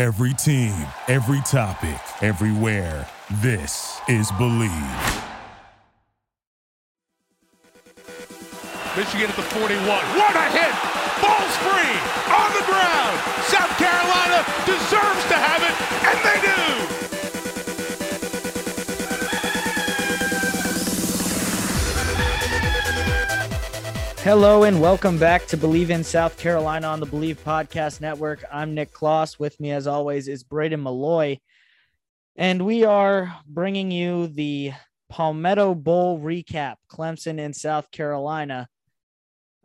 Every team, every topic, everywhere. This is Believe. Michigan at the 41. What a hit! Ball's free on the ground. South Carolina deserves to have it, and they do. Hello and welcome back to Believe in South Carolina on the Believe Podcast Network. I'm Nick Kloss. With me, as always, is Braden Malloy. And we are bringing you the Palmetto Bowl recap Clemson in South Carolina.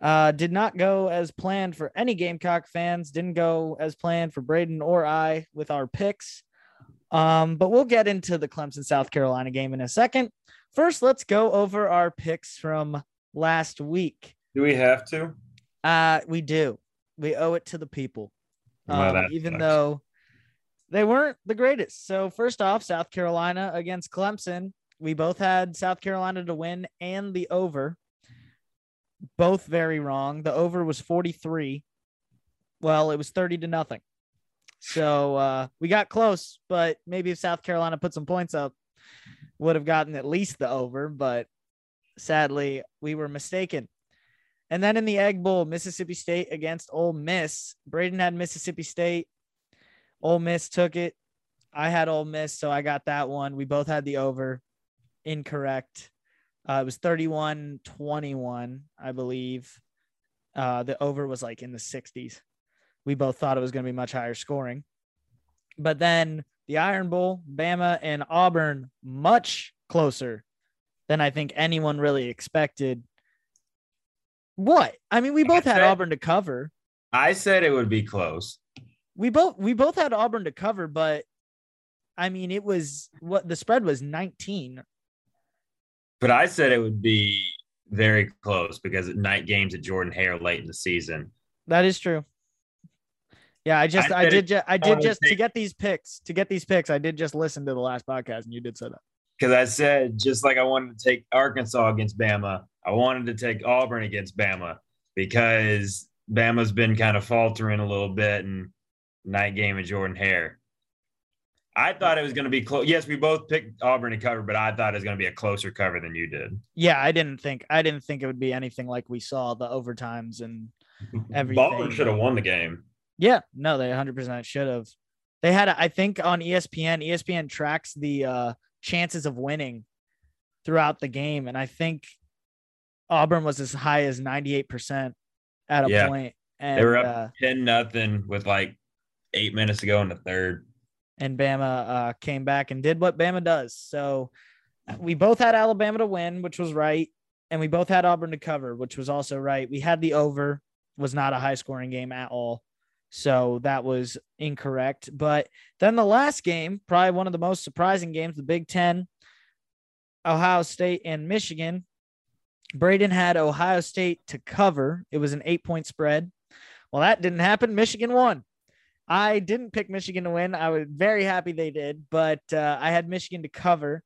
Uh, did not go as planned for any Gamecock fans, didn't go as planned for Braden or I with our picks. Um, but we'll get into the Clemson South Carolina game in a second. First, let's go over our picks from last week. Do we have to? Uh, we do. We owe it to the people, Well, um, even sucks. though they weren't the greatest. So first off, South Carolina against Clemson. We both had South Carolina to win and the over. Both very wrong. The over was 43. Well, it was 30 to nothing. So uh, we got close, but maybe if South Carolina put some points up, would have gotten at least the over. But sadly, we were mistaken. And then in the Egg Bowl, Mississippi State against Ole Miss. Braden had Mississippi State. Ole Miss took it. I had Ole Miss, so I got that one. We both had the over. Incorrect. Uh, it was 31 21, I believe. Uh, the over was like in the 60s. We both thought it was going to be much higher scoring. But then the Iron Bowl, Bama and Auburn, much closer than I think anyone really expected. What? I mean, we both had Auburn to cover. I said it would be close. We both we both had Auburn to cover, but I mean, it was what the spread was 19. But I said it would be very close because at night games at Jordan Hare late in the season. That is true. Yeah, I just I I, did I I did just to get these picks to get these picks. I did just listen to the last podcast, and you did say that. Because I said just like I wanted to take Arkansas against Bama, I wanted to take Auburn against Bama because Bama's been kind of faltering a little bit and night game of Jordan Hare. I thought it was going to be close. Yes, we both picked Auburn to cover, but I thought it was going to be a closer cover than you did. Yeah, I didn't think I didn't think it would be anything like we saw the overtimes and Everything. Auburn should have won the game. Yeah, no, they 100% should have. They had, a- I think, on ESPN. ESPN tracks the uh, chances of winning throughout the game, and I think Auburn was as high as 98% at a Yeah. point. And, They were up uh, 10 nothing with like eight minutes to go in the third. and Bama uh, came back and did what Bama does. So we both had Alabama to win, which was right, and we both had Auburn to cover, which was also right. We had the over, was not a high scoring game at all. So that was incorrect. But then the last game, probably one of the most surprising games, the Big Ten, Ohio State and Michigan. Braden had Ohio State to cover. It was an eight point spread. Well, that didn't happen. Michigan won. I didn't pick Michigan to win. I was very happy they did, but uh, I had Michigan to cover,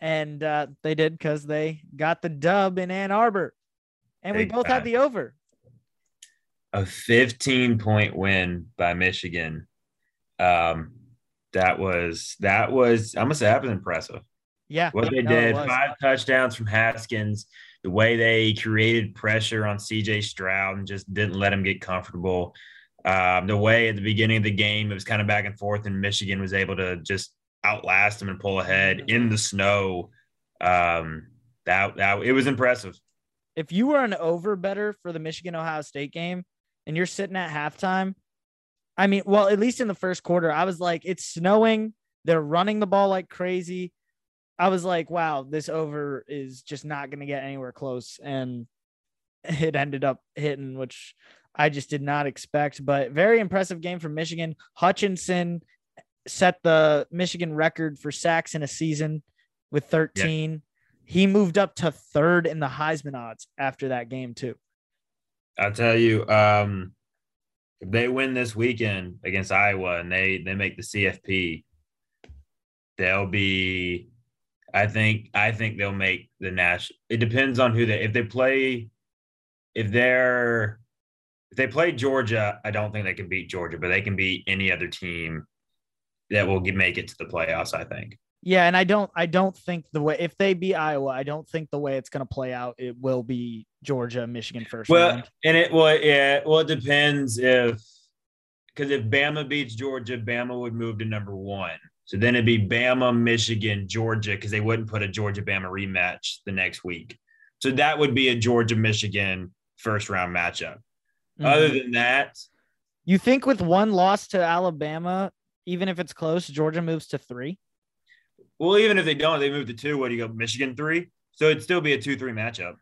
and uh, they did because they got the dub in Ann Arbor, and we both had the over. A 15 point win by Michigan. Um, that was that was I'm gonna say that was impressive. Yeah, What they no, did five touchdowns from Haskins, the way they created pressure on CJ Stroud and just didn't let him get comfortable. Um, the way at the beginning of the game it was kind of back and forth, and Michigan was able to just outlast them and pull ahead in the snow. Um, that that it was impressive. if you were an over better for the Michigan Ohio State game and you're sitting at halftime, I mean, well, at least in the first quarter, I was like, it's snowing. They're running the ball like crazy. I was like, wow, this over is just not going to get anywhere close. And it ended up hitting, which I just did not expect. But very impressive game from Michigan. Hutchinson set the Michigan record for sacks in a season with 13. He moved up to third in the Heisman odds after that game, too. I'll tell you, um, if they win this weekend against Iowa and they they make the CFP, they'll be. I think I think they'll make the national. It depends on who they if they play. If they're if they play Georgia, I don't think they can beat Georgia, but they can beat any other team that will make it to the playoffs. I think. Yeah, and I don't I don't think the way if they beat Iowa, I don't think the way it's going to play out it will be Georgia Michigan first Well, round. and it well, yeah, well, it depends if because if Bama beats Georgia, Bama would move to number one. So then it'd be Bama, Michigan, Georgia, because they wouldn't put a Georgia Bama rematch the next week. So that would be a Georgia Michigan first round matchup. Other Mhm. than that, You think with one loss to Alabama, even if it's close, Georgia moves to 3? well, even if they don't, they move to two. What do you go? Michigan three. So it'd still be a two three matchup.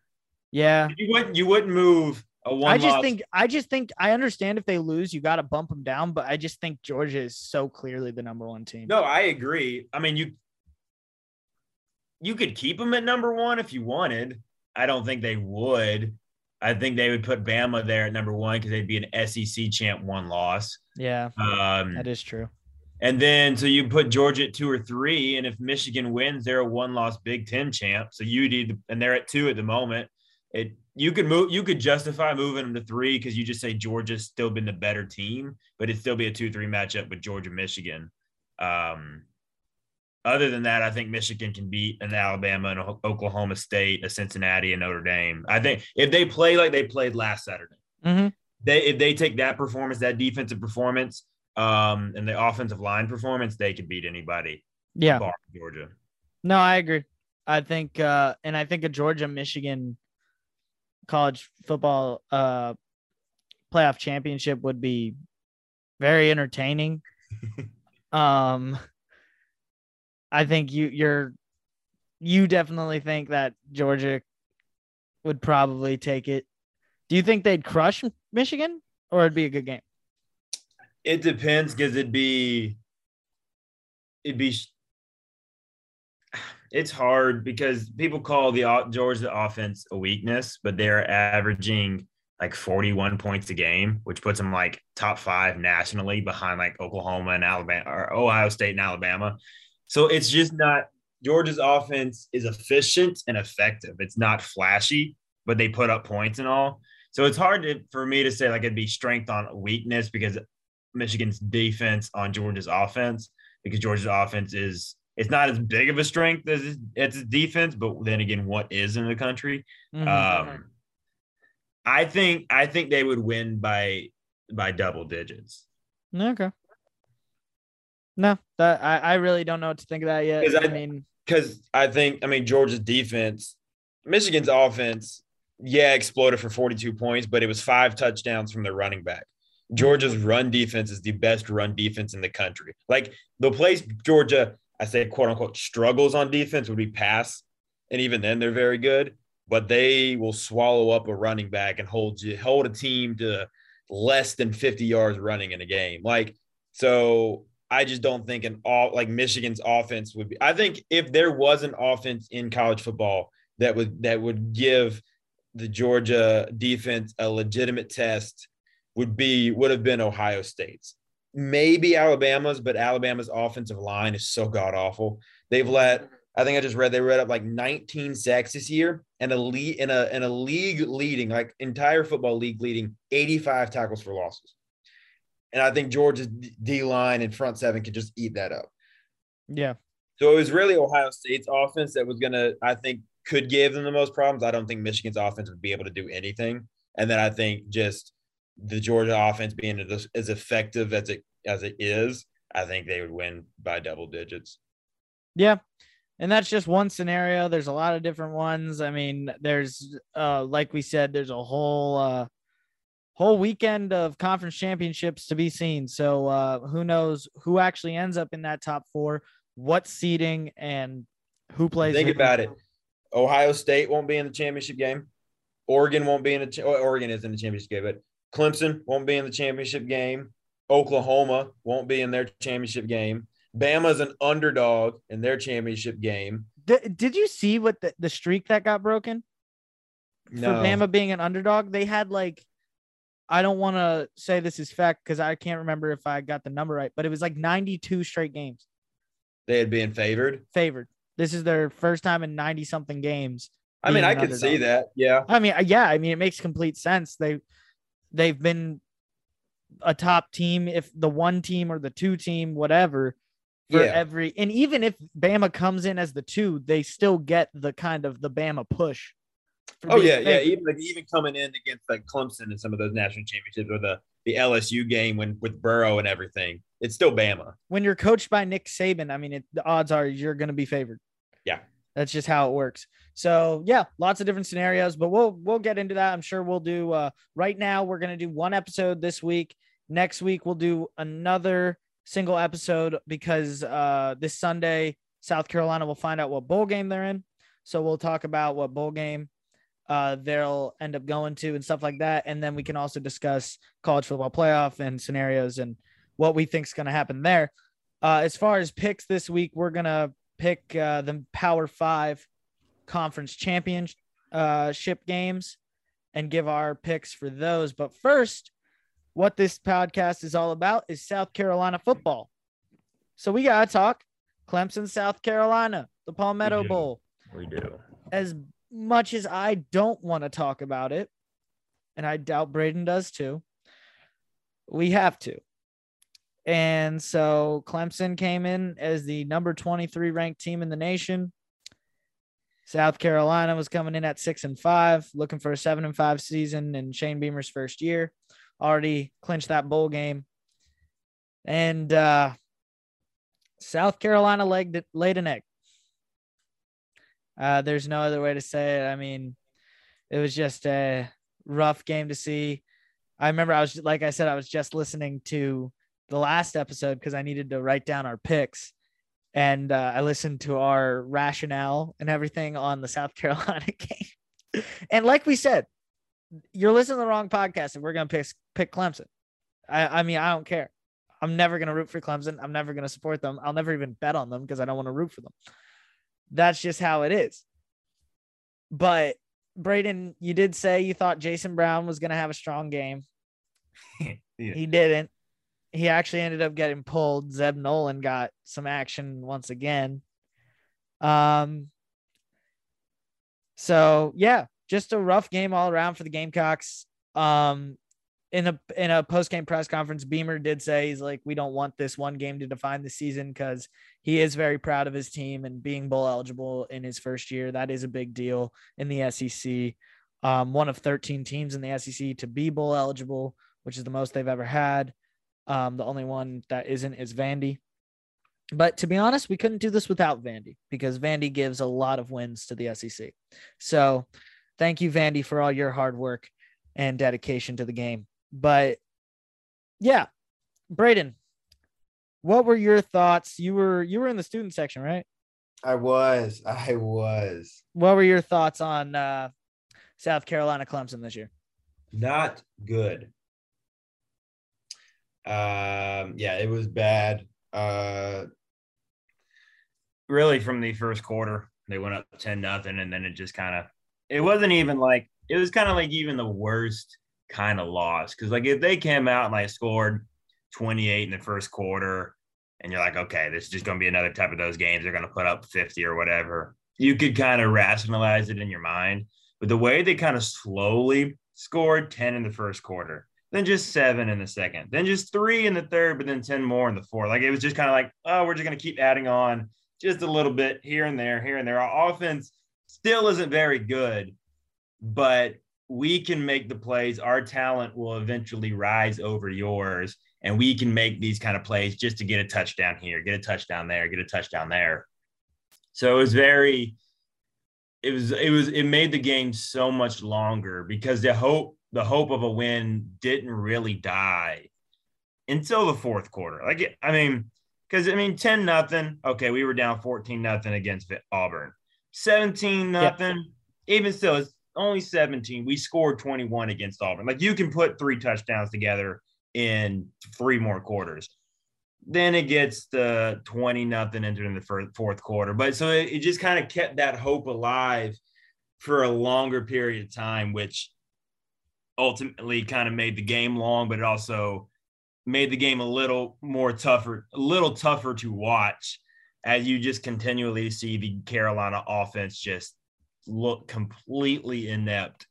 Yeah. You wouldn't you wouldn't move. I just loss- think I just think I understand if they lose, you got to bump them down, but I just think Georgia is so clearly the number 1 team. No, I agree. I mean, you you could keep them at number one if you wanted. I don't think they would. I think they would put Bama there at number one because they'd be an SEC champ, one loss. Yeah, Um, that is true. and then so you put Georgia at two or three, and if Michigan wins, they're a one-loss Big Ten champ. So you need, and they're at two at the moment. It you could move, you could justify moving them to three because you just say Georgia's still been the better team, but it'd still be a two-three matchup with Georgia Michigan. Um, other than that, I think Michigan can beat an Alabama and Oklahoma State, a Cincinnati, and Notre Dame. I think if they play like they played last Saturday, Mhm. they if they take that performance, that defensive performance, um, and the offensive line performance, they could beat anybody. Yeah. bar Georgia. No, I agree. I think uh and I think a Georgia Michigan college football uh playoff championship would be very entertaining. um I think you you're you definitely think that Georgia would probably take it. Do you think they'd crush Michigan or it'd be a good game? It depends because it'd be it'd be it's hard because people call the Georgia offense a weakness, but they're averaging like 41 points a game, which puts them like top five nationally behind like Oklahoma and Alabama or Ohio State and Alabama. So it's just not Georgia's offense is efficient and effective. It's not flashy, but they put up points and all. So it's hard to, for me to say like it'd be strength on weakness because Michigan's defense on Georgia's offense, because Georgia's offense is it's not as big of a strength as its, defense, but then again, what is in the country? Mhm. Um, I think I think they would win by by double digits. okay. No, that I, I really don't know what to think of that yet. I, I- mean, because I think I mean Georgia's defense, Michigan's offense, yeah, exploded for 42 points, but it was five touchdowns from their running back. Georgia's run defense is the best run defense in the country. Like the place Georgia, I say quote unquote struggles on defense would be pass, and even then they're very good, but they will swallow up a running back and hold you hold a team to less than 50 yards running in a game. Like so I just don't think an all like Michigan's offense would be. I think if there was an offense in college football that would that would give the Georgia defense a legitimate test, would be would have been Ohio State's. Maybe Alabama's, but Alabama's offensive line is so god awful. They've let mm-hmm. I think I just read they read up like 19 sacks this year and a lead in a in a league leading like entire football league leading 85 tackles for losses. And I think Georgia's D line and front seven could just eat that up. yeah. So it was really Ohio State's offense that was gonna, I think, could give them the most problems. I don't think Michigan's offense would be able to do anything. And then I think just the Georgia offense being as, effective as it as it is, I think they would win by double digits. Yeah. And that's just one scenario. There's a lot of different ones. I mean, there's uh like we said, there's a whole uh whole weekend of conference championships to be seen. So uh who knows who actually ends up in that top four, what seeding and who plays Think who. about it. Ohio State won't be in the championship game. Oregon won't be in the Oregon is in the championship game, but Clemson won't be in the championship game. Oklahoma won't be in their championship game. Bama's an underdog in their championship game. Did, did you see what the, the streak that got broken for Bama being an underdog? They had like I don't want to say this is fact because I can't remember if I got the number right, but it was like 92 straight games. they had been favored. favored. This is their first time in 90 something games. I mean, I an could see that. Yeah. I mean, yeah, I mean, it makes complete sense. They they've been a top team, if the one team or the two team, whatever, for Yeah. every and even if Bama comes in as the two, they still get the kind of the Bama push. Oh yeah, yeah. Even like even coming in against like Clemson and some of those national championships or the the LSU game when with Burrow and everything, it's still Bama. When you're coached by Nick Saban, I mean, it, the odds are you're going to be favored. Yeah. That's just how it works. So yeah, lots of different scenarios, but we'll we'll get into that. I'm sure we'll do. Uh, right now, we're going to do one episode this week. Next week, we'll do another single episode because uh, this Sunday, South Carolina will find out what bowl game they're in. So we'll talk about what bowl game uh, they'll end up going to and stuff like that. And then we can also discuss college football playoff and scenarios and what we think is going to happen there. Uh, as far as picks this week, we're going to pick uh, the Power Five conference championship uh, ship games and give our picks for those. But first, what this podcast is all about is South Carolina football. So we got to talk Clemson, South Carolina, the Palmetto do. Bowl We do. as much as I don't want to talk about it, and I doubt Braden does too, we have to. And so Clemson came in as the number 23 ranked team in the nation. South Carolina was coming in at six and five, looking for a seven and five season in Shane Beamer's first year. Already clinched that bowl game. And uh, South Carolina laid, laid an egg. Uh, there's no other way to say it. I mean, it was just a rough game to see. I remember I was like I said, I was just listening to the last episode because I needed to write down our picks, and uh, I listened to our rationale and everything on the South Carolina game. and like we said, you're listening to the wrong podcast, and we're gonna pick pick Clemson. I, I mean, I don't care. I'm never gonna root for Clemson. I'm never gonna support them. I'll never even bet on them because I don't want to root for them. That's just how it is. But Braden, you did say you thought Jason Brown was gonna have a strong game. Yeah. He didn't. He actually ended up getting pulled. Zeb Noland got some action once again. Um. So yeah, just a rough game all around for the Gamecocks. Um, in a in a post game press conference, Beamer did say he's like, we don't want this one game to define the season because he is very proud of his team and being bowl eligible in his first year. That is a big deal in the SEC. Um, one of 13 teams in the SEC to be bowl eligible, which is the most they've ever had. Um, the only one that isn't is Vandy. But to be honest, we couldn't do this without Vandy because Vandy gives a lot of wins to the SEC. So thank you, Vandy, for all your hard work and dedication to the game. But yeah, Braden, what were your thoughts? You were you were in the student section, right? I was. I was. What were your thoughts on uh, South Carolina Clemson this year? Not good. Um, yeah, it was bad. Uh, really from the first quarter they went up 10 nothing and then it just kind of it wasn't even like it was kind of like even the worst kind of loss because like if they came out and like scored 28 in the first quarter and you're like okay this is just going to be another type of those games they're going to put up 50 or whatever you could kind of rationalize it in your mind but the way they kind of slowly scored 10 in the first quarter then just seven in the second then just three in the third but then 10 more in the fourth like it was just kind of like oh we're just going to keep adding on just a little bit here and there, here and there. Our offense still isn't very good, but we can make the plays. Our talent will eventually rise over yours, and we can make these kind of plays just to get a touchdown here, get a touchdown there, get a touchdown there. So it was very, it was, it was, it made the game so much longer because the hope, the hope of a win didn't really die until the fourth quarter. Like, I mean, because I mean, 10 nothing. Okay, we were down 14 nothing against Auburn. 17 nothing. Even still, it's only 17. We scored 21 against Auburn. Like you can put three touchdowns together in three more quarters. Then it gets the 20 nothing entering the fir- fourth quarter. But so it, it just kind of kept that hope alive for a longer period of time, which ultimately kind of made the game long, but it also made the game a little more tougher, a little tougher to watch as you just continually see the Carolina offense just look completely inept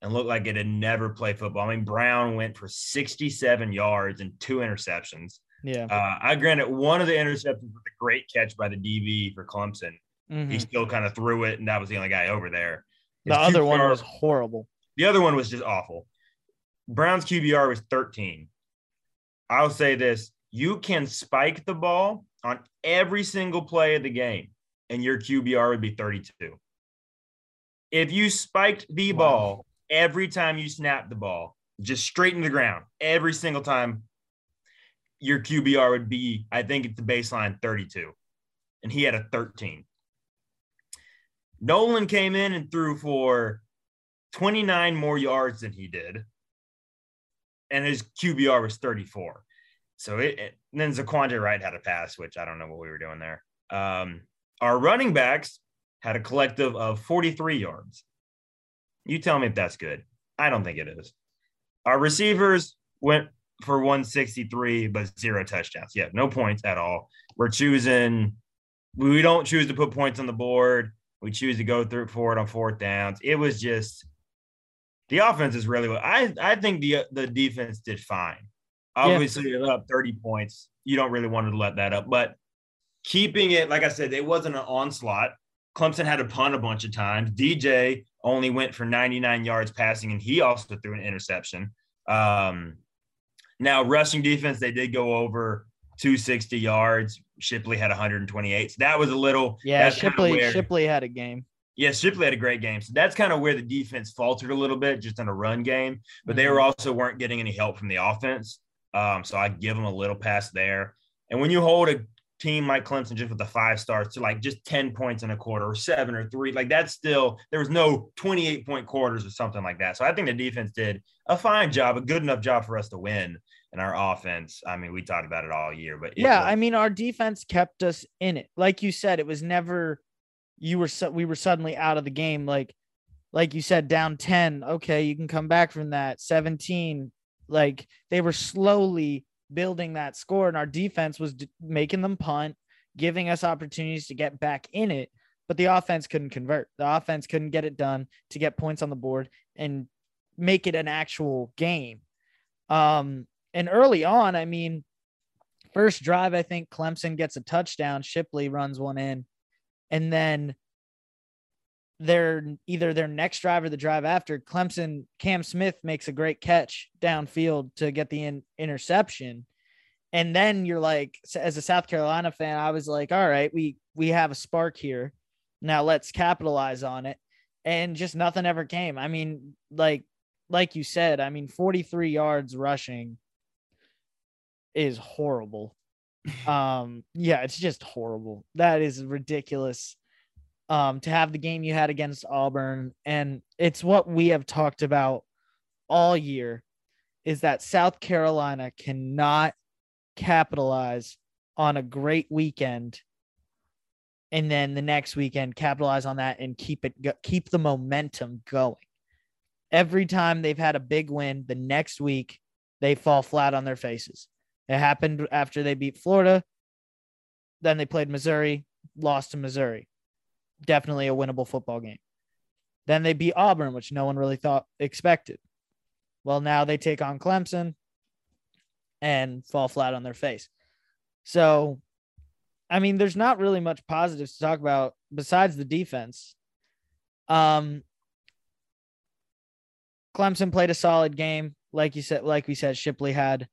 and look like it had never played football. I mean, Brown went for 67 yards and two interceptions. Yeah. Uh, I granted one of the interceptions was a great catch by the DB for Clemson. Mhm. He still kind of threw it, and that was the only guy over there. The other one QBR was horrible. the other one was just awful. Brown's QBR was 13. I'll say this you can spike the ball on every single play of the game, and your QBR would be 32. If you spiked the Wow. ball every time you snapped the ball, just straight in the ground, every single time, your QBR would be, I think it's the baseline 32. And he had a 13. Noland came in and threw for 29 more yards than he did. And his QBR was 34. So it, it then ZaQuandre White had a pass, which I don't know what we were doing there. Um, our running backs had a collective of 43 yards. You tell me if that's good. I don't think it is. Our receivers went for 163, but zero touchdowns. Yeah, no points at all. We're choosing, we don't choose to put points on the board. We choose to go through for it on fourth downs. It was just the offense is really what I I think the the defense did fine. Obviously, you're up 30 points. You don't really want to let that up, but keeping it, like I said, it wasn't an onslaught. Clemson had to punt a bunch of times. DJ only went for 99 yards passing, and he also threw an interception. Um, now, rushing defense, they did go over 260 yards. Shipley had 128. So that was a little. Yeah, that's kinda Shipley Shipley had a game. Yeah, Shipley had a great game. So that's kind of where the defense faltered a little bit, just in a run game. But they were also weren't getting any help from the offense. Um, so I give them a little pass there. And when you hold a team like Clemson just with the five stars to like just 10 points in a quarter or seven or three, like that's still there was no 28 point quarters or something like that. So I think the defense did a fine job, a good enough job for us to win. And our offense, I mean, we talked about it all year, but Yeah, was- I mean, our defense kept us in it. Like you said, it was never you were su- we were suddenly out of the game. Like, like you said, down ten. Okay, you can come back from that. Seventeen. Like they were slowly building that score, and our defense was d- making them punt, giving us opportunities to get back in it. But the offense couldn't convert. The offense couldn't get it done to get points on the board and make it an actual game. Um, and early on, I mean, first drive, I think Clemson gets a touchdown. Shipley runs one in, and then their either their next drive or the drive after Clemson, Cam Smith makes a great catch downfield to get the in- interception. And then you're like, as a South Carolina fan, I was like, all right, we we have a spark here. Now let's capitalize on it. And just nothing ever came. I mean, like like you said, I mean, 43 yards rushing is horrible. Um, yeah, it's just horrible. That is ridiculous. Um, to have the game you had against Auburn, and it's what we have talked about all year, is that South Carolina cannot capitalize on a great weekend, and then the next weekend capitalize on that and keep it keep the momentum going. Every time they've had a big win, the next week they fall flat on their faces. It happened after they beat Florida. Then they played Missouri, lost to Missouri. Definitely a winnable football game. Then they beat Auburn, which no one really thought expected. Well, now they take on Clemson and fall flat on their face. So, I mean, there's not really much positives to talk about besides the defense. Um, Clemson played a solid game, like you said. Like we said, Shipley had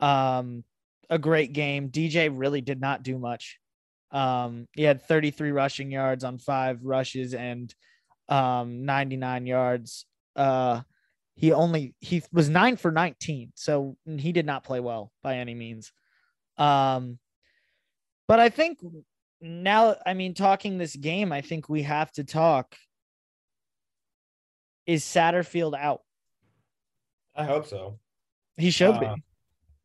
um, a great game. DJ really did not do much. Um, he had 33 rushing yards on five rushes and um, 99 yards. Uh, he only he was nine for 19, so he did not play well by any means. Um, but I think now, I mean, talking this game, I think we have to talk. Is Satterfield out? I hope so. He should Uh, be.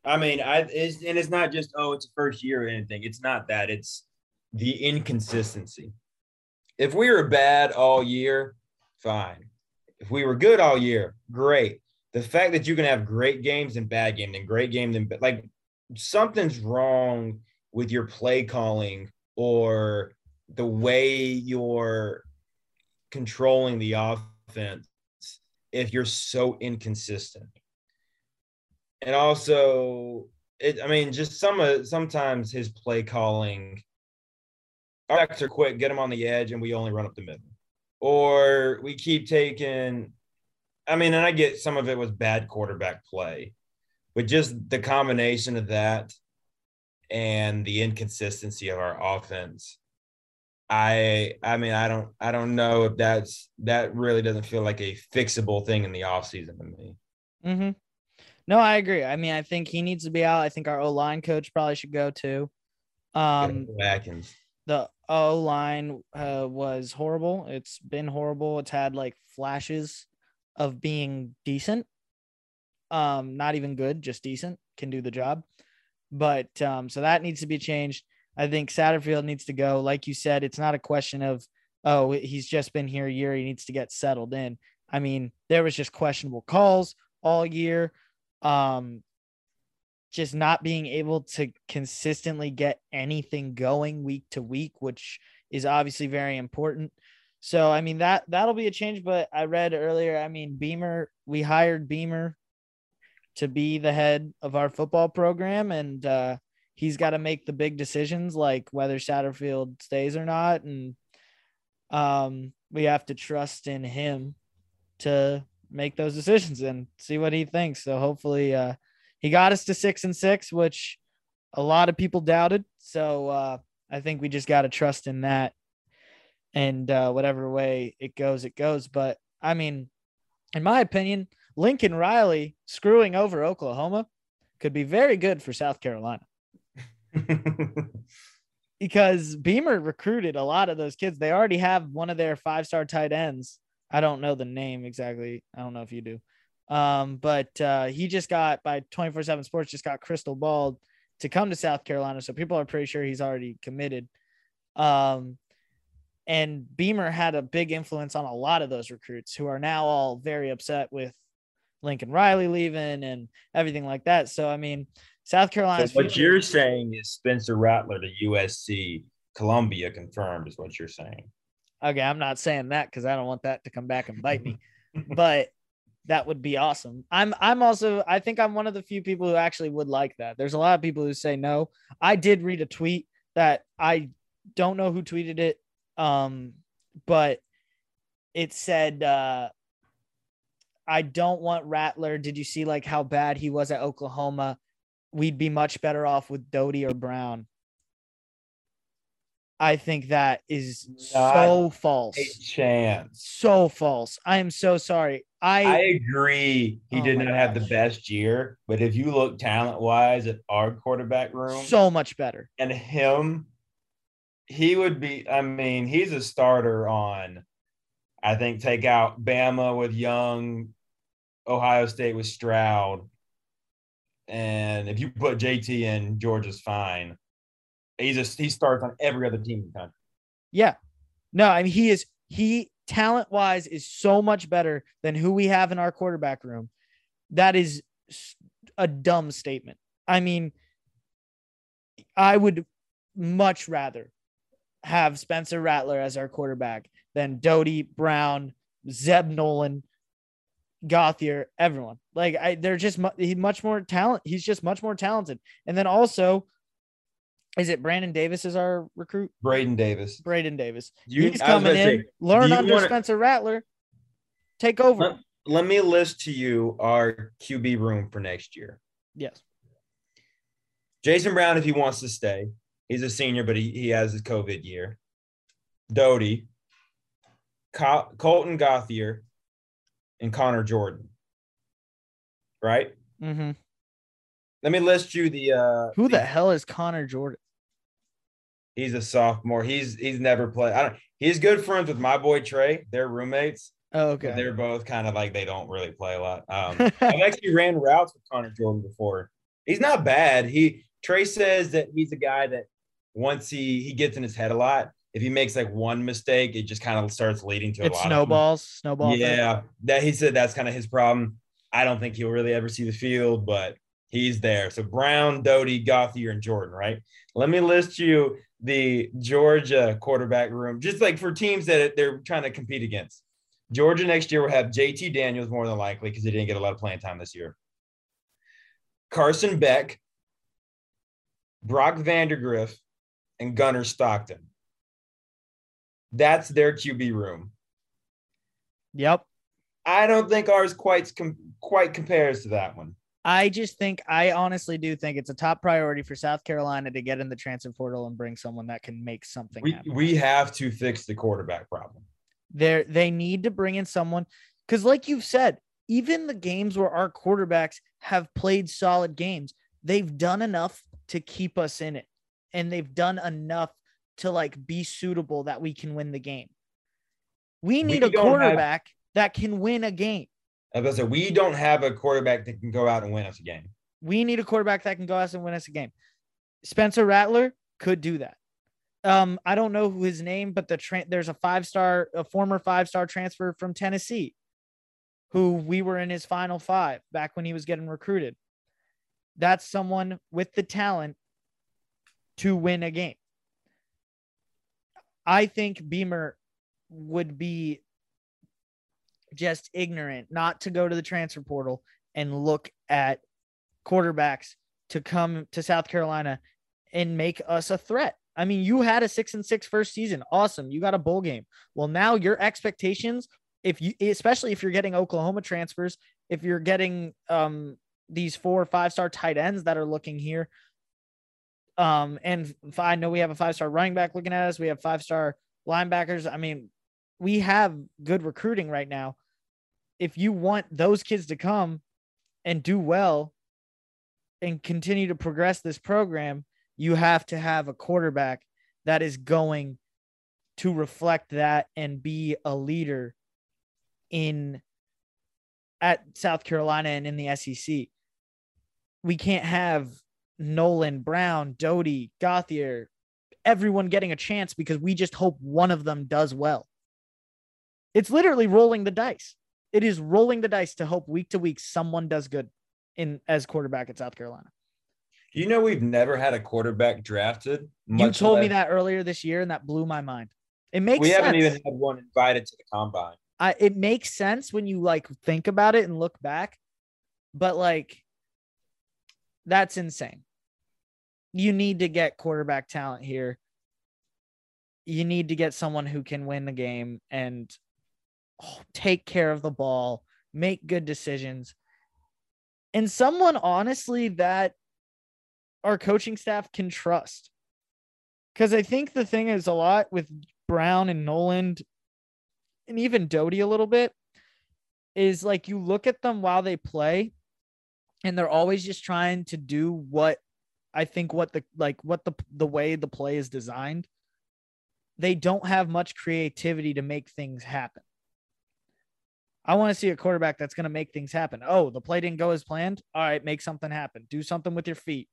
I mean, I it's, and it's not just oh, it's a first year or anything. It's not that. It's the inconsistency. If we were bad all year, fine. If we were good all year, great. The fact that you can have great games and bad games and great games and like something's wrong with your play calling or the way you're controlling the offense if you're so inconsistent and also it, I mean, just some of sometimes his play calling. Our backs are quick, get them on the edge, and we only run up the middle, or we keep taking. I mean, and I get some of it was bad quarterback play, but just the combination of that and the inconsistency of our offense. I I mean I don't I don't know if that's that really doesn't feel like a fixable thing in the offseason to me. Mm-hmm. No, I agree. I mean, I think he needs to be out. I think our O line coach probably should go too. Um, Adkins. The O line uh, was horrible. It's been horrible. It's had like flashes of being decent. Um, not even good, just decent. Can do the job. But um, so that needs to be changed. I think Satterfield needs to go. Like you said, it's not a question of oh he's just been here a year. He needs to get settled in. I mean, there was just questionable calls all year. Um, just not being able to consistently get anything going week to week, which is obviously very important. So I mean that that'll be a change. But I read earlier, I mean Beamer, we hired Beamer to be the head of our football program, and uh, he's got to make the big decisions like whether Satterfield stays or not, and um, we have to trust in him to make those decisions and see what he thinks. So hopefully, uh, he got us to six and six, which a lot of people doubted. So uh, I think we just got to trust in that, and uh, whatever way it goes, it goes. But I mean, in my opinion, Lincoln Riley screwing over Oklahoma could be very good for South Carolina because Beamer recruited a lot of those kids. They already have one of their five star tight ends. I don't know the name exactly. I don't know if you do. Um, but uh, he just got by 24 7 Sports, just got crystal balled to come to South Carolina. So people are pretty sure he's already committed. Um, and Beamer had a big influence on a lot of those recruits who are now all very upset with Lincoln Riley leaving and everything like that. So, I mean, South Carolina. So what you're saying is Spencer Rattler to USC, Columbia confirmed, is what you're saying. Okay, I'm not saying that because I don't want that to come back and bite me, but that would be awesome. I'm I'm also I think I'm one of the few people who actually would like that. There's a lot of people who say no. I did read a tweet that I don't know who tweeted it, um, but it said uh, I don't want Rattler. Did you see like how bad he was at Oklahoma? We'd be much better off with Doty or Brown. I think that is so false. A chance. So false. I am so sorry. I, I agree. He Oh did not have the best year, but if you look talent wise at our quarterback room so much better. and him, he would be. I mean, he's a starter on. I think take out Bama with Young, Ohio State with Stroud, and if you put JT in, Georgia's fine. He's a, he starts on every other team in the country. Yeah. No, I mean he is he talent wise is so much better than who we have in our quarterback room. That is a dumb statement. I mean, I would much rather have Spencer Rattler as our quarterback than Doty, Brown, Zeb Noland, Gauthier, everyone. Like I, they're just mu- much more talent. He's just much more talented. And then also, is it Brandon Davis is our recruit? Braden Davis. Braden Davis. You, He's coming in, say, learn under wanna- Spencer Rattler, take over. Let, let me list to you our QB room for next year. yes. Jason Brown, if he wants to stay, he's a senior, but he, he has his COVID year. Doty, Col- Colten Gauthier, and Connor Jordan. Right? Mm-hmm. Let me list you the. Uh, Who the hell is Connor Jordan? He's a sophomore. He's he's never played. I don't. He's good friends with my boy Trey. They're roommates. Oh, okay. They're both kind of like they don't really play a lot. Um, I've actually ran routes with Connor Jordan before. He's not bad. He Trey says that he's a guy that once he he gets in his head a lot, if he makes like one mistake, it just kind of starts leading to a It lot. of snowballs. Snowball. effect. Yeah, that he said that's kind of his problem. I don't think he'll really ever see the field, but he's there. So Brown, Doty, Gauthier, and Jordan. Right. Let me list you the Georgia quarterback room, just like for teams that they're trying to compete against. Georgia next year will have JT Daniels more than likely because he didn't get a lot of playing time this year. Carson Beck, Brock Vandagriff, and Gunnar Stockton. That's their QB room. Yep. I don't think ours quite quite compares to that one. I just think I honestly do think it's a top priority for South Carolina to get in the transfer portal and bring someone that can make something We happen. we have to fix the quarterback problem. They're, they need to bring in someone because, like you've said, even the games where our quarterbacks have played solid games, they've done enough to keep us in it, and they've done enough to like be suitable that we can win the game. We need We a don't have- quarterback that can win a game. As I said, we don't have a quarterback that can go out and win us a game. We need a quarterback that can go out and win us a game. Spencer Rattler could do that. Um, I don't know who his name, but the tra- there's a five star, a former five star transfer from Tennessee, who we were in his final five back when he was getting recruited. That's someone with the talent to win a game. I think Beamer would be just ignorant not to go to the transfer portal and look at quarterbacks to come to South Carolina and make us a threat. I mean, you had a six and six first season. Awesome. You got a bowl game. Well, now your expectations, if you especially if you're getting Oklahoma transfers, if you're getting um these four or five star tight ends that are looking here. Um, and I know we have a five star running back looking at us, we have five star linebackers. I mean, we have good recruiting right now. If you want those kids to come and do well and continue to progress this program, you have to have a quarterback that is going to reflect that and be a leader in at South Carolina and in the SEC. We can't have Noland, Brown, Doty, Gauthier, everyone getting a chance because we just hope one of them does well. It's literally rolling the dice. It is rolling the dice to hope week to week someone does good in as quarterback at South Carolina. You know, we've never had a quarterback drafted. You told me that earlier this year, and that blew my mind. It makes we sense. haven't even had one invited to the combine. I, it makes sense when you like think about it and look back, but like that's insane. You need to get quarterback talent here. You need to get someone who can win the game and take care of the ball, make good decisions, and someone honestly that our coaching staff can trust. Because I think the thing is a lot with Brown and Noland and even Doty a little bit is like you look at them while they play and they're always just trying to do what I think what the like what the the way the play is designed. They don't have much creativity to make things happen. I want to see a quarterback that's going to make things happen. Oh, the play didn't go as planned. All right, make something happen. Do something with your feet.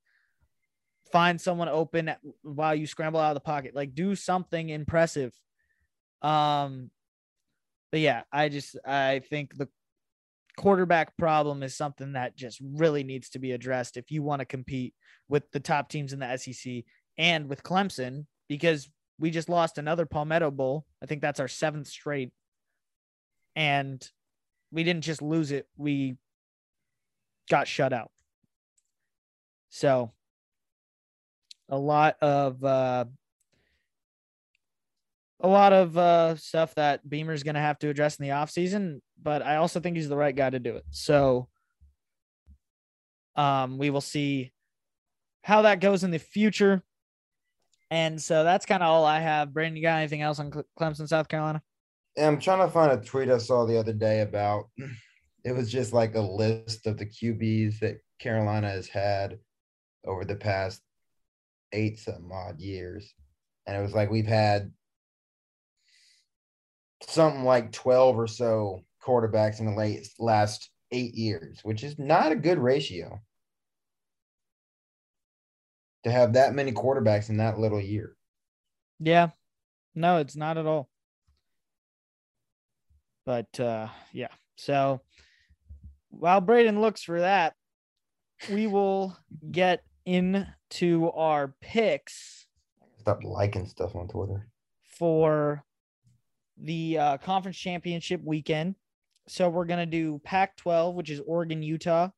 Find someone open while you scramble out of the pocket. Like do something impressive. Um but yeah, I just I think the quarterback problem is something that just really needs to be addressed if you want to compete with the top teams in the SEC and with Clemson because we just lost another Palmetto Bowl. I think that's our seventh straight. And we didn't just lose it, we got shut out. So a lot of uh a lot of uh, stuff that Beamer's to have to address in the offseason, but I also think he's the right guy to do it. So um, we will see how that goes in the future. And so that's kind of all I have. Brandon, you got anything else on Clemson, South Carolina? I'm trying to find a tweet I saw the other day about it was just like a list of the QBs that Carolina has had over the past eight some odd years. And it was like we've had something like 12 or so quarterbacks in the late last eight years, which is not a good ratio to have that many quarterbacks in that little year. Yeah. No, it's not at all. But uh yeah. So while Braden looks for that, we will get into our picks Stop liking stuff on Twitter. for the uh, conference championship weekend. So we're going to do Pac 12, which is Oregon, Utah,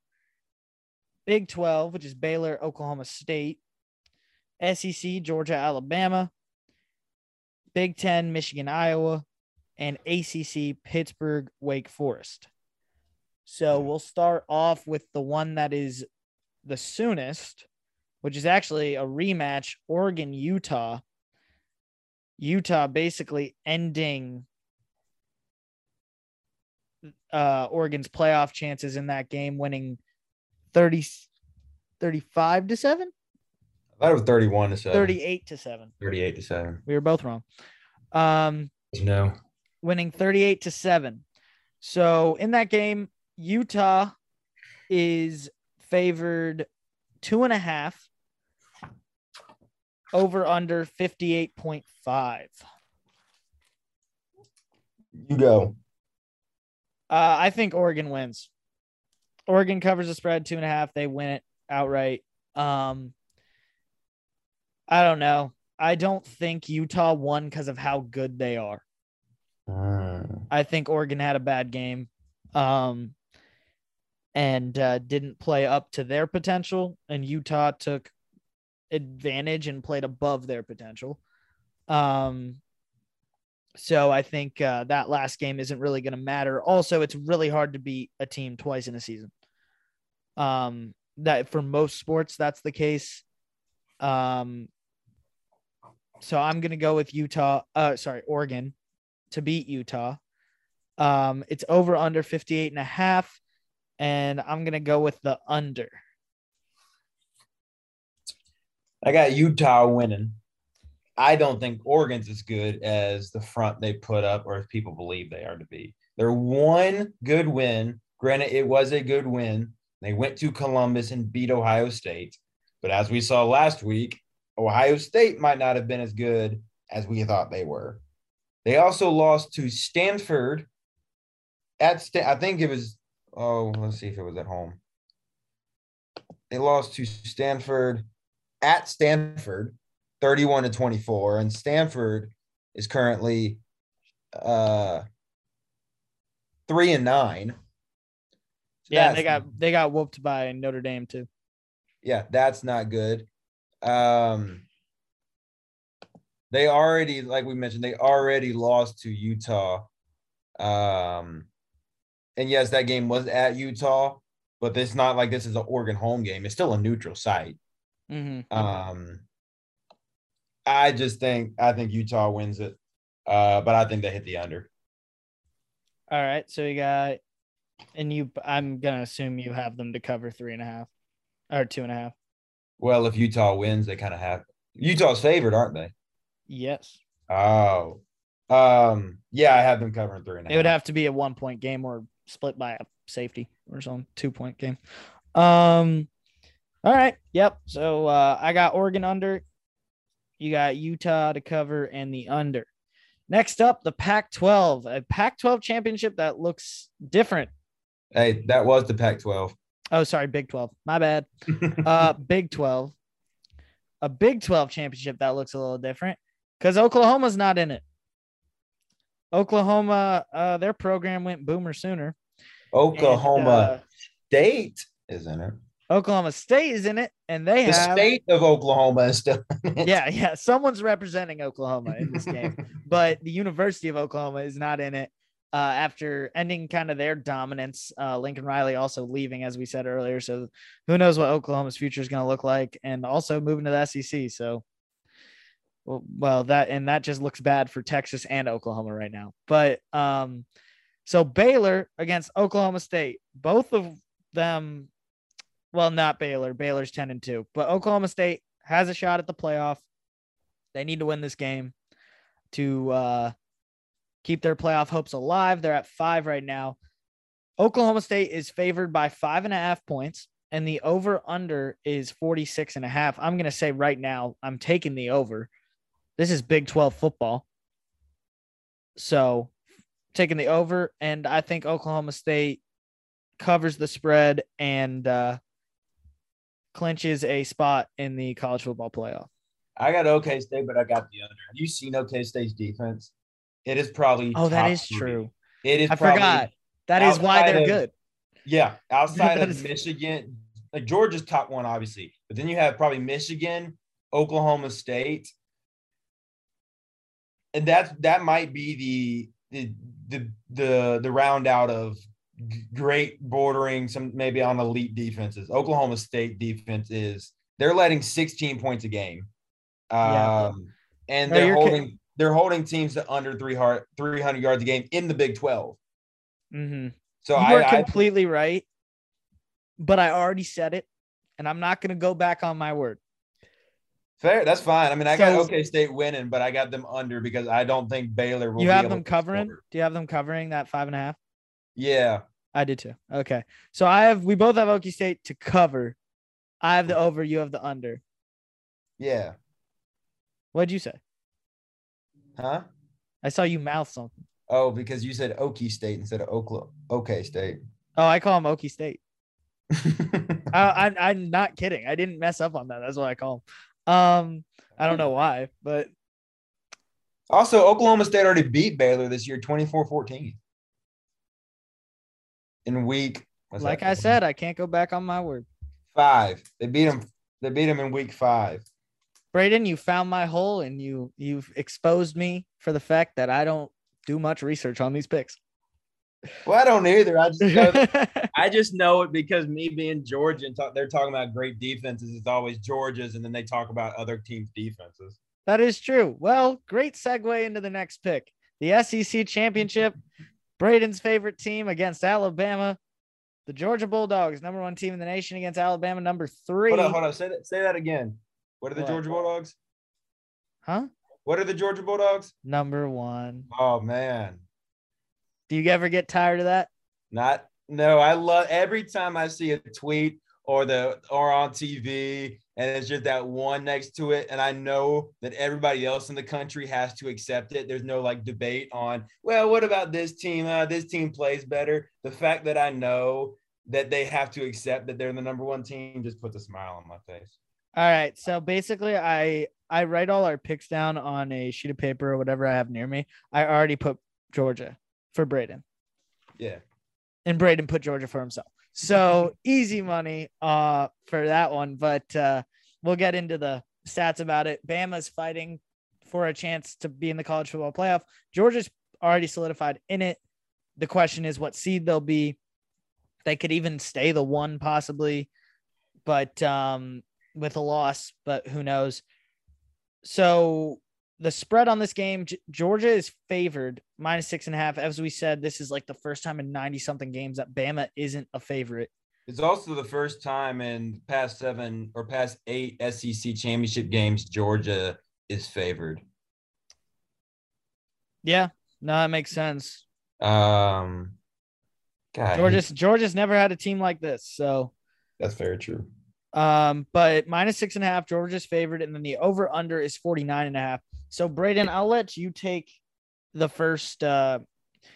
Big 12, which is Baylor, Oklahoma State, SEC, Georgia, Alabama, Big Ten, Michigan, Iowa, and ACC, Pittsburgh, Wake Forest. So we'll start off with the one that is the soonest, which is actually a rematch Oregon, Utah. Utah basically ending uh, Oregon's playoff chances in that game, winning 30, 35 to 7, I thought it was 31 to 7. 38 to 7. 38 to 7. We were both wrong. Um, No. Winning 38 to 7. So in that game, Utah is favored two and a half over under 58.5. You go. Uh, I think Oregon wins. Oregon covers the spread two and a half. They win it outright. Um, I don't know. I don't think Utah won because of how good they are. Mm. I think Oregon had a bad game, um, and uh, didn't play up to their potential, and Utah took advantage and played above their potential. Um, so I think uh, that last game isn't really going to matter. Also, it's really hard to beat a team twice in a season. Um, that for most sports, that's the case. Um, so I'm going to go with Utah. Uh, sorry, Oregon to beat Utah. Um, it's over under 58 and a half. And I'm to go with the under. I got Utah winning. I don't think Oregon's as good as the front they put up or as people believe they are to be. They're one good win. Granted, it was a good win. They went to Columbus and beat Ohio State. But as we saw last week, Ohio State might not have been as good as we thought they were. They also lost to Stanford at Sta- I think it was oh, let's see if it was at home. They lost to Stanford at Stanford 31 to 24 and Stanford is currently uh 3 and 9. So Yeah, they got they got whooped by Notre Dame too. yeah, that's not good. Um, they already, like we mentioned, they already lost to Utah. Um, and yes, that game was at Utah, but it's not like this is an Oregon home game. It's still a neutral site. Mm-hmm. Um, I just think I think Utah wins it, uh, but I think they hit the under. All right, so you got, and you. I'm gonna assume you have them to cover three and a half, or two and a half. Well, if Utah wins, they kind of have Utah's favored, aren't they? Yes, Oh, um, yeah, I have them covering three and a half. it would have to be a one point game or split by a safety or some two point game. Um, all right, yep. So uh, I got Oregon under. You got Utah to cover and the under. Next up, the Pac-12, a Pac-12 championship that looks different. Hey, that was the Pac-12. Oh, sorry, Big 12. My bad. uh Big 12. A Big 12 championship that looks a little different because Oklahoma's not in it. Oklahoma, uh, their program went boomer sooner. and, Oklahoma uh, State is in it. Oklahoma State is in it, and they have The have state of Oklahoma is still. in it. yeah, yeah. Someone's representing Oklahoma in this game, but the University of Oklahoma is not in it. Uh, after ending kind of their dominance, uh, Lincoln Riley also leaving, as we said earlier. So who knows what Oklahoma's future is going to look like, and also moving to the SEC. So, well, that and that just looks bad for Texas and Oklahoma right now. But um, so Baylor against Oklahoma State, both of them, well, not Baylor. Baylor's ten and two, but Oklahoma State has a shot at the playoff. They need to win this game to uh, keep their playoff hopes alive. They're at five right now. Oklahoma State is favored by five and a half points, and the over under is 46 and a half. I'm going to say right now, I'm taking the over. This is Big 12 football. So taking the over, and I think Oklahoma State covers the spread and uh, clinches a spot in the college football playoff. I got OK State, but I got the under. Have you seen OK State's defense? It is probably. Oh, that is three. true. It is. I probably- forgot. That is why they're of- good. Yeah, outside of is- Michigan, like Georgia's top one, obviously, but then you have probably Michigan, Oklahoma State. And that's that might be the the the the, the round out of great bordering some maybe on elite defenses. Oklahoma State defense is they're letting 16 points a game. Um and No, they're holding they're holding teams to under 300 300 yards a game in the Big 12. Mm-hmm. So you I, are I completely right, but I already said it, and I'm not going to go back on my word. Fair. That's fine. I mean, I got OK State winning, but I got them under because I don't think Baylor will. You have them covering? Do you have them covering that five and a half? Yeah. I did too. Okay, so I have we both have OK State to cover. I have the over. You have the under. Yeah. What'd you say? Huh? I saw you mouth something. Oh, because you said Okie State instead of Oklahoma. OK State. Oh, I call him Okie State. I, I, I'm not kidding. I didn't mess up on that. That's what I call him. Um, I don't know why, but also, Oklahoma State already beat Baylor this year 24 14. In week, like that, I said, I can't go back on my word. five. They beat them. They beat them in week five. Braden, you found my hole and you you've exposed me for the fact that I don't do much research on these picks. Well, I don't either. I just know I just know it because me being Georgian, talk, they're talking about great defenses. It's always Georgia's, and then they talk about other teams' defenses. that is true. Well, great segue into the next pick. The SEC championship, Braden's favorite team against Alabama. The Georgia Bulldogs, number one team in the nation against Alabama, number three. Hold on, hold on. Say that. Say that again. What are the What? Georgia Bulldogs? Huh? What are the Georgia Bulldogs? Number one. Oh man, Do you ever get tired of that? not no. I love every time I see a tweet or the or on TV, and it's just that one next to it, and I know that everybody else in the country has to accept it. There's no like debate on. Well, what about this team? Uh, this team plays better. The fact that I know that they have to accept that they're the number one team just puts a smile on my face. All right. So basically, I I write all our picks down on a sheet of paper or whatever I have near me. I already put Georgia for Braden, Yeah. and Braden put Georgia for himself. So easy money uh for that one. But uh we'll get into the stats about it. Bama's fighting for a chance to be in the college football playoff. Georgia's already solidified in it. The question is what seed they'll be. They could even stay the one possibly, but um with a loss, but who knows? So the spread on this game, Georgia is favored minus six and a half. As we said, this is like the first time in 90 something games that Bama isn't a favorite. It's also the first time in past seven or past eight SEC championship games Georgia is favored. Yeah, no, that makes sense. Um, God, Georgia's Georgia's never had a team like this. So that's very true. um, but minus six and a half, Georgia's favored, and then the over under is 49 and a half. So Braden, I'll let you take the first uh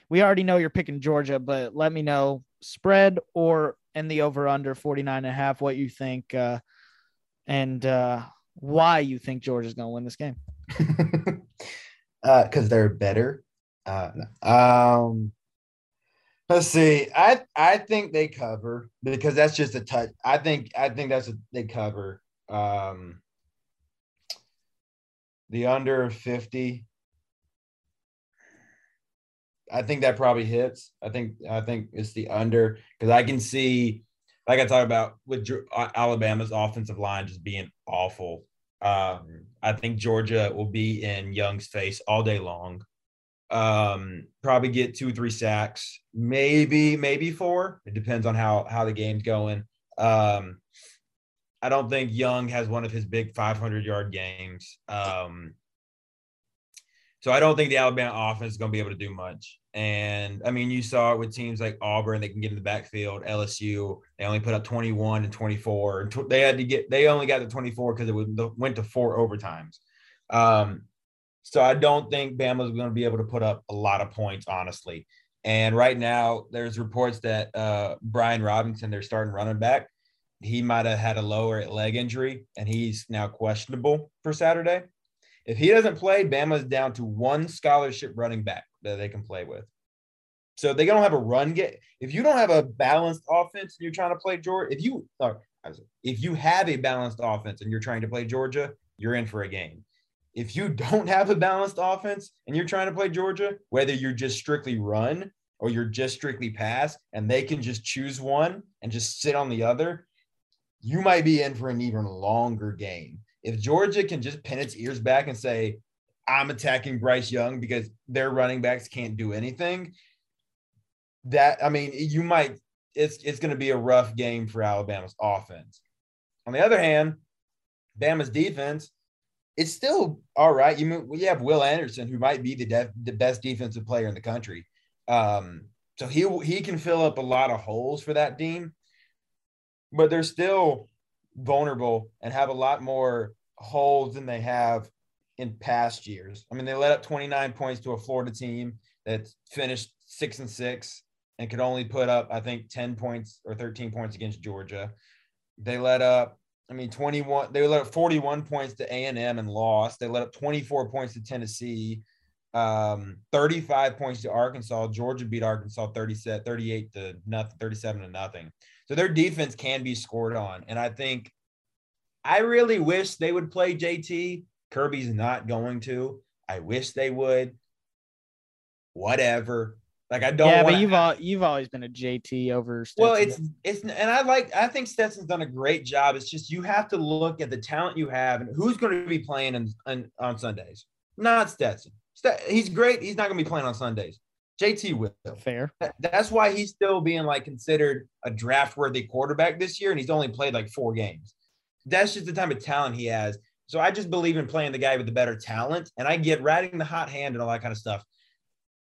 we already know you're picking Georgia, but let me know spread or and the over under 49 and a half, what you think uh and uh why you think Georgia's gonna win this game. uh because they're better. Uh um let's see. I i think they cover because that's just a touch. I think i think that's a they cover. Um the under 50 i think that probably hits i think i think it's the under because i can see like i talked about with uh, alabama's offensive line just being awful um, I think Georgia will be in Young's face all day long. Um, probably get two, or three sacks, maybe, maybe four. It depends on how how the game's going. Um, I don't think Young has one of his big 500 yard games. Um, so I don't think the Alabama offense is going to be able to do much. And I mean, you saw it with teams like Auburn; they can get in the backfield. LSU, they only put up 21 and 24. And tw- they had to get, they only got the 24 because it was, went to four overtimes. Um, so I don't think Bama's going to be able to put up a lot of points, honestly. And right now, there's reports that uh, Brian Robinson, their starting running back, he might have had a lower leg injury, and he's now questionable for Saturday. If he doesn't play, Bama's down to one scholarship running back that they can play with. So they don't have a run get. If you don't have a balanced offense and you're trying to play Georgia, if you if you have a balanced offense and you're trying to play Georgia, you're in for a game. If you don't have a balanced offense and you're trying to play Georgia, whether you're just strictly run or you're just strictly pass and they can just choose one and just sit on the other, you might be in for an even longer game. If Georgia can just pin its ears back and say, I'm attacking Bryce Young because their running backs can't do anything, that I mean, you might it's it's going to be a rough game for Alabama's offense. On the other hand, Bama's defense, it's still all right. You we have Will Anderson, who might be the def, the best defensive player in the country. Um, so he he can fill up a lot of holes for that team, but they're still vulnerable and have a lot more holes than they have in past years. I mean, they let up 29 points to a Florida team that finished six and six and could only put up, I think, 10 points or 13 points against Georgia. They let up, I mean, 21, they let up 41 points to A&M and lost. They let up 24 points to Tennessee, um, 35 points to Arkansas. Georgia beat Arkansas 37, 38 to nothing, 37 to nothing. So their defense can be scored on. And I think I really wish they would play JT. Kirby's not going to. I wish they would. Whatever. Like I don't. Yeah, but wanna- you've all, you've always been a JT over. well, it's it's and I like I think Stetson's done a great job. It's just you have to look at the talent you have and who's going to be playing on on, on Sundays. Not Stetson. Stet, he's great. He's not going to be playing on Sundays. JT will. fair. That's why he's still being like considered a draft worthy quarterback this year, and he's only played like four games. That's just the type of talent he has. So I just believe in playing the guy with the better talent, and I get riding the hot hand and all that kind of stuff.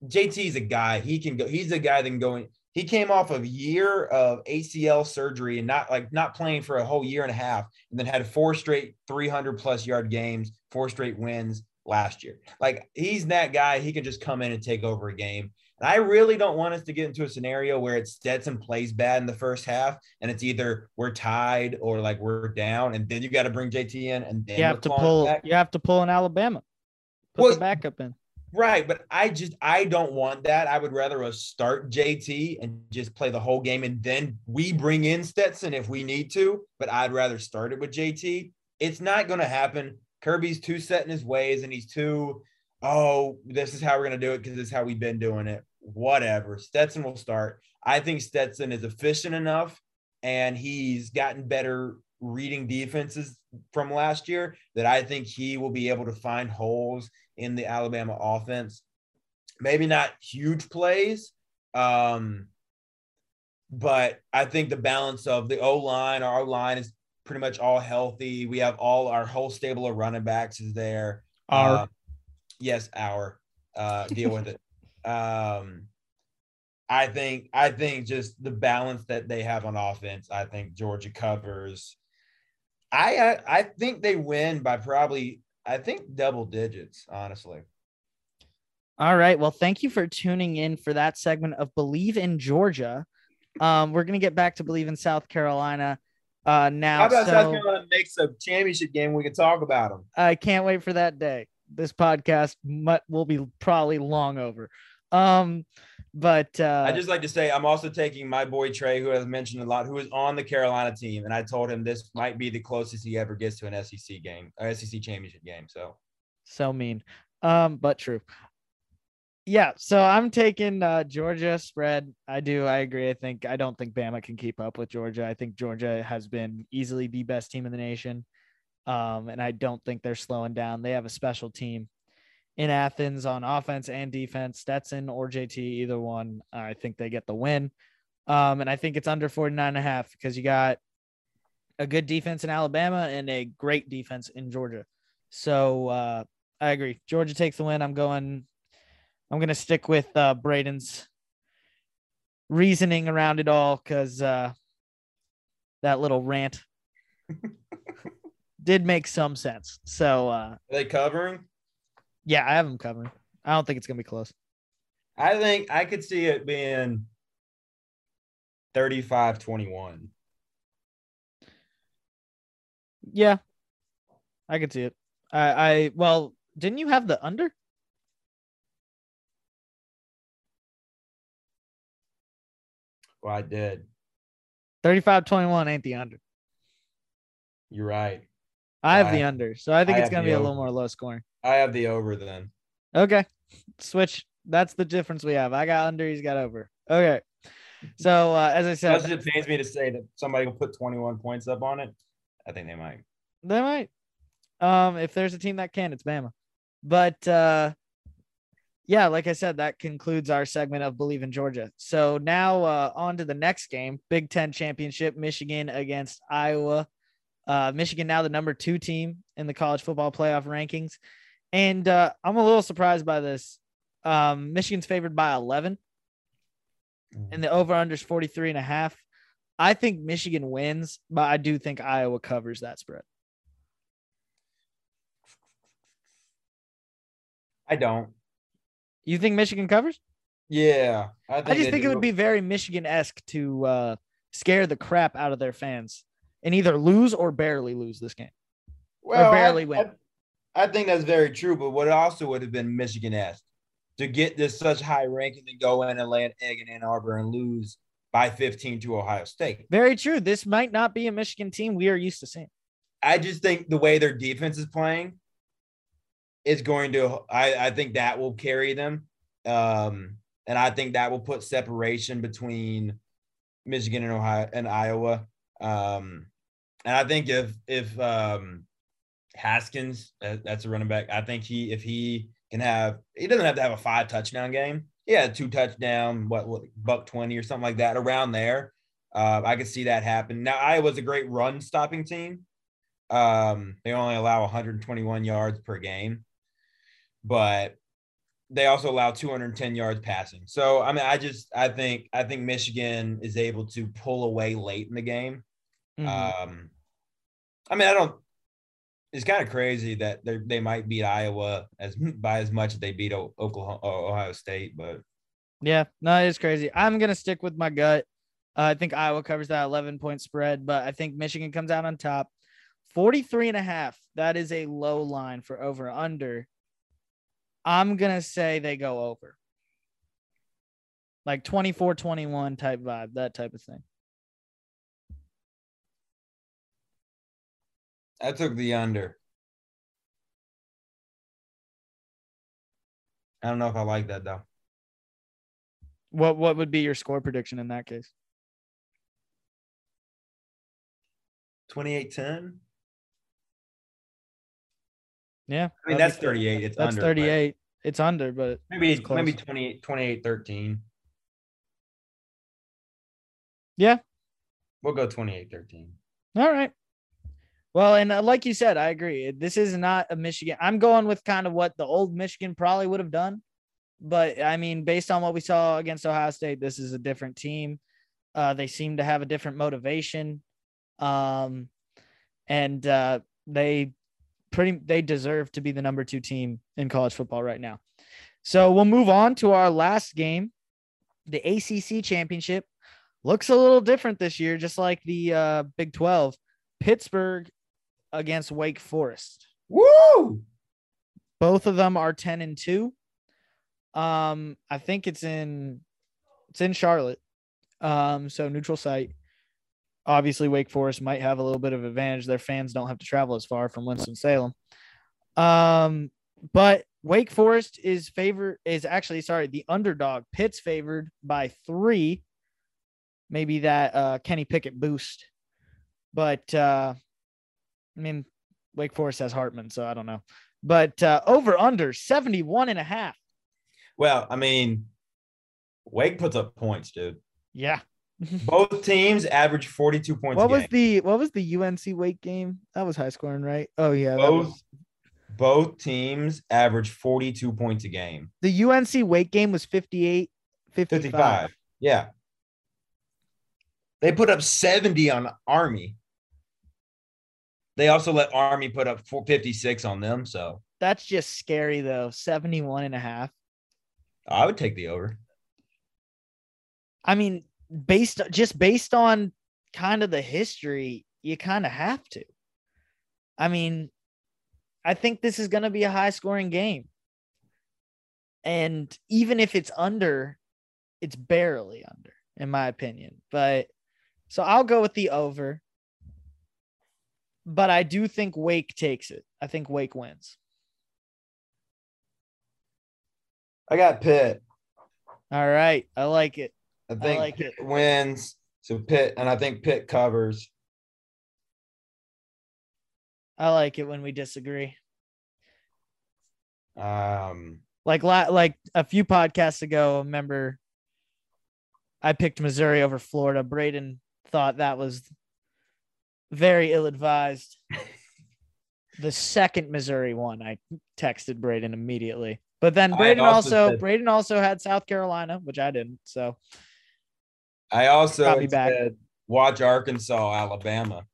JT's a guy. He can go. He's a guy that can go. In, he came off of a year of ACL surgery and not like not playing for a whole year and a half, and then had four straight 300 plus yard games, four straight wins last year. Like he's that guy. He can just come in and take over a game. And I really don't want us to get into a scenario where it's Stetson plays bad in the first half, and it's either we're tied or like we're down, and then you got to bring JT in, and then You have to pull. You have to pull in Alabama. Put Well, the backup in. Right, but I just I don't want that. I would rather us start JT and just play the whole game, and then we bring in Stetson if we need to. But I'd rather start it with JT. It's not going to happen. Kirby's too set in his ways, and he's too. Oh, this is how we're going to do it because this is how we've been doing it. Whatever. Stetson will start. I think Stetson is efficient enough, and he's gotten better reading defenses from last year that I think he will be able to find holes in the Alabama offense. Maybe not huge plays, um, but I think the balance of the O line, our line is pretty much all healthy. We have all our whole stable of running backs is there. Our. Uh, yes, our uh, deal with it. Um, I think I think just the balance that they have on offense. I think Georgia covers. I I, I think they win by probably I think double digits. Honestly, All right. Well, thank you for tuning in for that segment of Believe in Georgia. Um, we're gonna get back to Believe in South Carolina. Uh, now, how about so South Carolina makes a championship game? We can talk about them. I can't wait for that day. This podcast mu- will be probably long over. Um, but uh, I just like to say I'm also taking my boy Trey, who has mentioned a lot, who is on the Carolina team, and I told him this might be the closest he ever gets to an SEC game, or SEC championship game. So so mean um but true yeah so i'm taking uh georgia spread. I do i agree. I think i don't think bama can keep up with georgia. I think georgia has been easily the best team in the nation um and i don't think they're slowing down. They have a special team in athens on offense and defense. Stetson or jt either one. I think they get the win. Um and i think it's under 49 and a half because you got a good defense in alabama and a great defense in georgia. So uh I agree. Georgia takes the win. I'm going. I'm going to stick with uh, Braden's reasoning around it all because uh, that little rant did make some sense. So uh, are they covering? yeah, I have them covering. I don't think it's going to be close. I think I could see it being 35 21. Yeah, I could see it. I, I well, didn't you have the under? Well, I did. 35 21 ain't the under. You're right. I have I- the under, so I think I it's gonna the be a little more low scoring. I have the over then. Okay, switch. That's the difference we have. I got under, he's got over. Okay, so uh, as I said, as it pains me to say that somebody will put 21 points up on it, I think they might. they might. Um, if there's a team that can, it's Bama. But uh, yeah, like I said, that concludes our segment of Believe in Georgia. So now uh, on to the next game, Big Ten championship, Michigan against Iowa. Uh, Michigan now the number two team in the college football playoff rankings, and uh, I'm a little surprised by this. Um, Michigan's favored by 11, and the over under is 43 and a half. I think Michigan wins, but I do think Iowa covers that spread. I don't. You think Michigan covers? Yeah. I, I just think it would be very Michigan esque to uh, scare the crap out of their fans and either lose or barely lose this game. well, I- barely win. I, I think that's very true, but what also would have been Michigan esque to get this such high ranking and go in and lay an egg in Ann Arbor and lose by 15 to Ohio State. Very true. This might not be a Michigan team we are used to seeing. I just think the way their defense is playing is going to I, I think that will carry them. Um, and I think that will put separation between Michigan and Ohio and Iowa. Um, and I think if if um, Haskins, uh, that's a running back, I think he if he can have he doesn't have to have a five touchdown game. Yeah, two touchdown, what, what buck twenty or something like that around there. Uh, I could see that happen. Now Iowa's a great run stopping team. Um, they only allow 121 yards per game, but they also allow 210 yards passing. So I mean, I just I think I think Michigan is able to pull away late in the game. Mhm. Um, I mean, I don't. It's kind of crazy that they they might beat Iowa as by as much as they beat O- Oklahoma Ohio State, but yeah, no, it's crazy. I'm going to stick with my gut. Uh, I think Iowa covers that 11 point spread, but I think Michigan comes out on top. 43 and a half. That is a low line for over under. I'm going to say they go over. Like 24 21 type vibe, that type of thing. I took the under. I don't know if I like that though. What what would be your score prediction in that case? 28-10. Yeah. I mean, that's be fair. 38. It's That's under, but 38. It's under, but Maybe It's maybe 28, 28 13. Yeah. We'll go 28 13. all right. Well, and uh, like you said, I agree. This is not a Michigan. I'm going with kind of what the old Michigan probably would have done. But I mean, based on what we saw against Ohio State, this is a different team. Uh, they seem to have a different motivation. Um, and uh, they pretty they deserve to be the number two team in college football right now. So we'll move on to our last game. The ACC championship looks a little different this year, just like the uh, Big 12. Pittsburgh against Wake Forest. Woo! Both of them are 10 and 2. Um, I think it's in it's in Charlotte. Um, so neutral site. Obviously, Wake Forest might have a little bit of advantage. Their fans don't have to travel as far from Winston-Salem. Um, but Wake Forest is favored is actually sorry, the underdog. Pitt's favored by three. Maybe that uh Kenny Pickett boost. But uh I mean Wake Forest has Hartman, so I don't know. But uh over under 71 and a half. Well, I mean, Wake puts up points, dude. Yeah. Both teams average 42 points what was the what was the UNC Wake game? That was high scoring, right? Oh yeah, Both was, both teams average 42 points a game. the UNC Wake game was 58 55. 55. Yeah. They put up 70 on Army. They also let Army put up 56 on them. So That's just scary though. 71 and a half. I would take the over. I mean, based just based on kind of the history, you kind of have to. I mean, I think this is going to be a high scoring game. And even if it's under, it's barely under, in my opinion. But so I'll go with the over. but I do think Wake takes it. I think Wake wins. I got Pitt. All right. I like it. I think like Pitt wins. So Pitt, and I think Pitt covers. I like it when we disagree. Um, Like like a few podcasts ago, I remember I picked Missouri over Florida. Braden thought that was very ill advised. the second Missouri one, I texted Braden immediately. But then Braden also also Braden also had South Carolina, which I didn't. So I also back. said watch Arkansas, Alabama.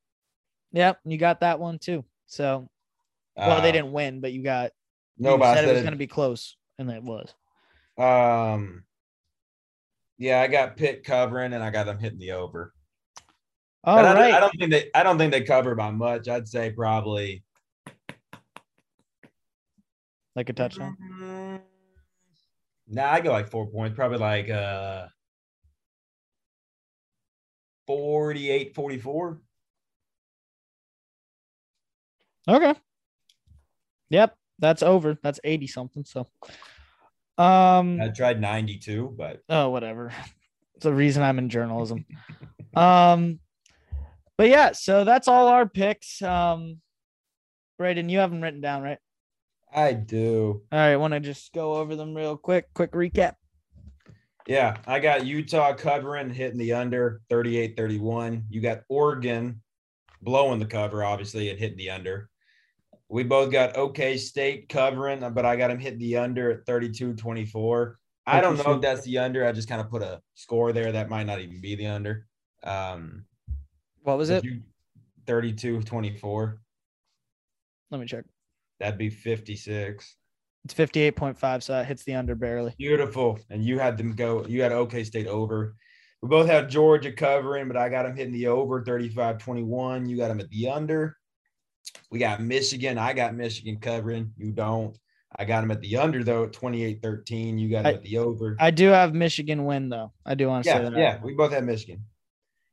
yep, you got that one too. So well, they Uh, didn't win, but you got No, you I said it was going to be close, and it was. Um, yeah, I got Pitt covering, and I got them hitting the over. All But I, right. don't, I don't think they. I don't think they cover by much. I'd say probably like a touchdown. Nah, I go like four points. Probably like uh 48, 44. Okay. Yep, that's over. That's 80 something. So um I tried 92, but oh whatever. It's the reason I'm in journalism. um but yeah, so that's all our picks. Um Braden, you have them written down, right? I do. All right, want to just go over them real quick. Quick recap. Yeah, I got Utah covering, hitting the under 38 31. You got Oregon blowing the cover, obviously, and hitting the under. We both got OK State covering, but I got him hitting the under at 32 24. I don't know if that's the under. I just kind of put a score there. That might not even be the under. Um, What was it? 32 24. Let me check. That'd be 56. It's 58.5, so that hits the under barely. Beautiful. And you had them go, you had OK State over. We both had Georgia covering, but I got them hitting the over 35 21. You got them at the under. We got Michigan. I got Michigan covering. You don't. I got them at the under, though, at 28 13. You got them I- at the over. I do have Michigan win though. I do want to say yeah, that. yeah. We both had Michigan.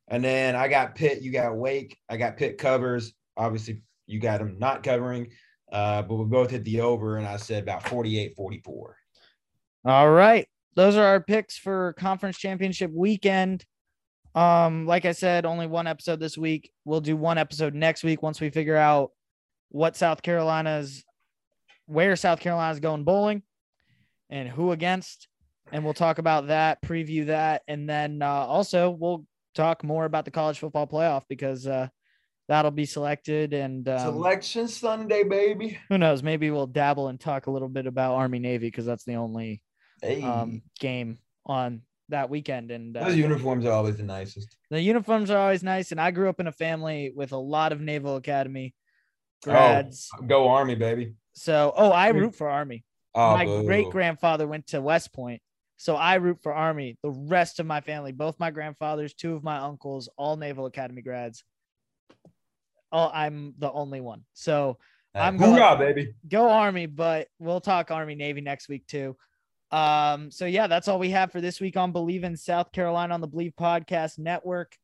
And then I got Pitt. You got Wake. I got Pitt covers. Obviously, you got them not covering. Uh, but we both hit the over, and I said about 48 44. All right. Those are our picks for conference championship weekend. Um, like I said, only one episode this week. We'll do one episode next week once we figure out what South Carolina's where South Carolina's going bowling and who against. And we'll talk about that, preview that, and then uh, also we'll talk more about the college football playoff because uh, that'll be selected. And um, Selection Sunday, baby. who knows? Maybe we'll dabble and talk a little bit about Army Navy because that's the only Hey. um, game on that weekend. And uh, Those uniforms are always the nicest. the uniforms are always nice. And I grew up in a family with a lot of Naval Academy grads. Go Army, baby. So, oh, I root for Army. Oh, my great grandfather went to West Point. So I root for Army. The rest of my family, both my grandfathers, two of my uncles, all Naval Academy grads. Oh, I'm the only one. So I'm going- Hoorah, baby. go Army, but we'll talk Army Navy next week too. Um, so yeah, that's all we have for this week on Believe in South Carolina on the Believe Podcast Network.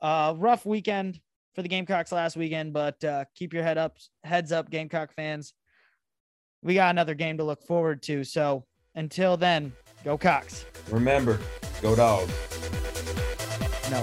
Uh, rough weekend for the Gamecocks last weekend, but uh, keep your head up, heads up, Gamecock fans. We got another game to look forward to. So until then, go Cox. Remember, go dog. No.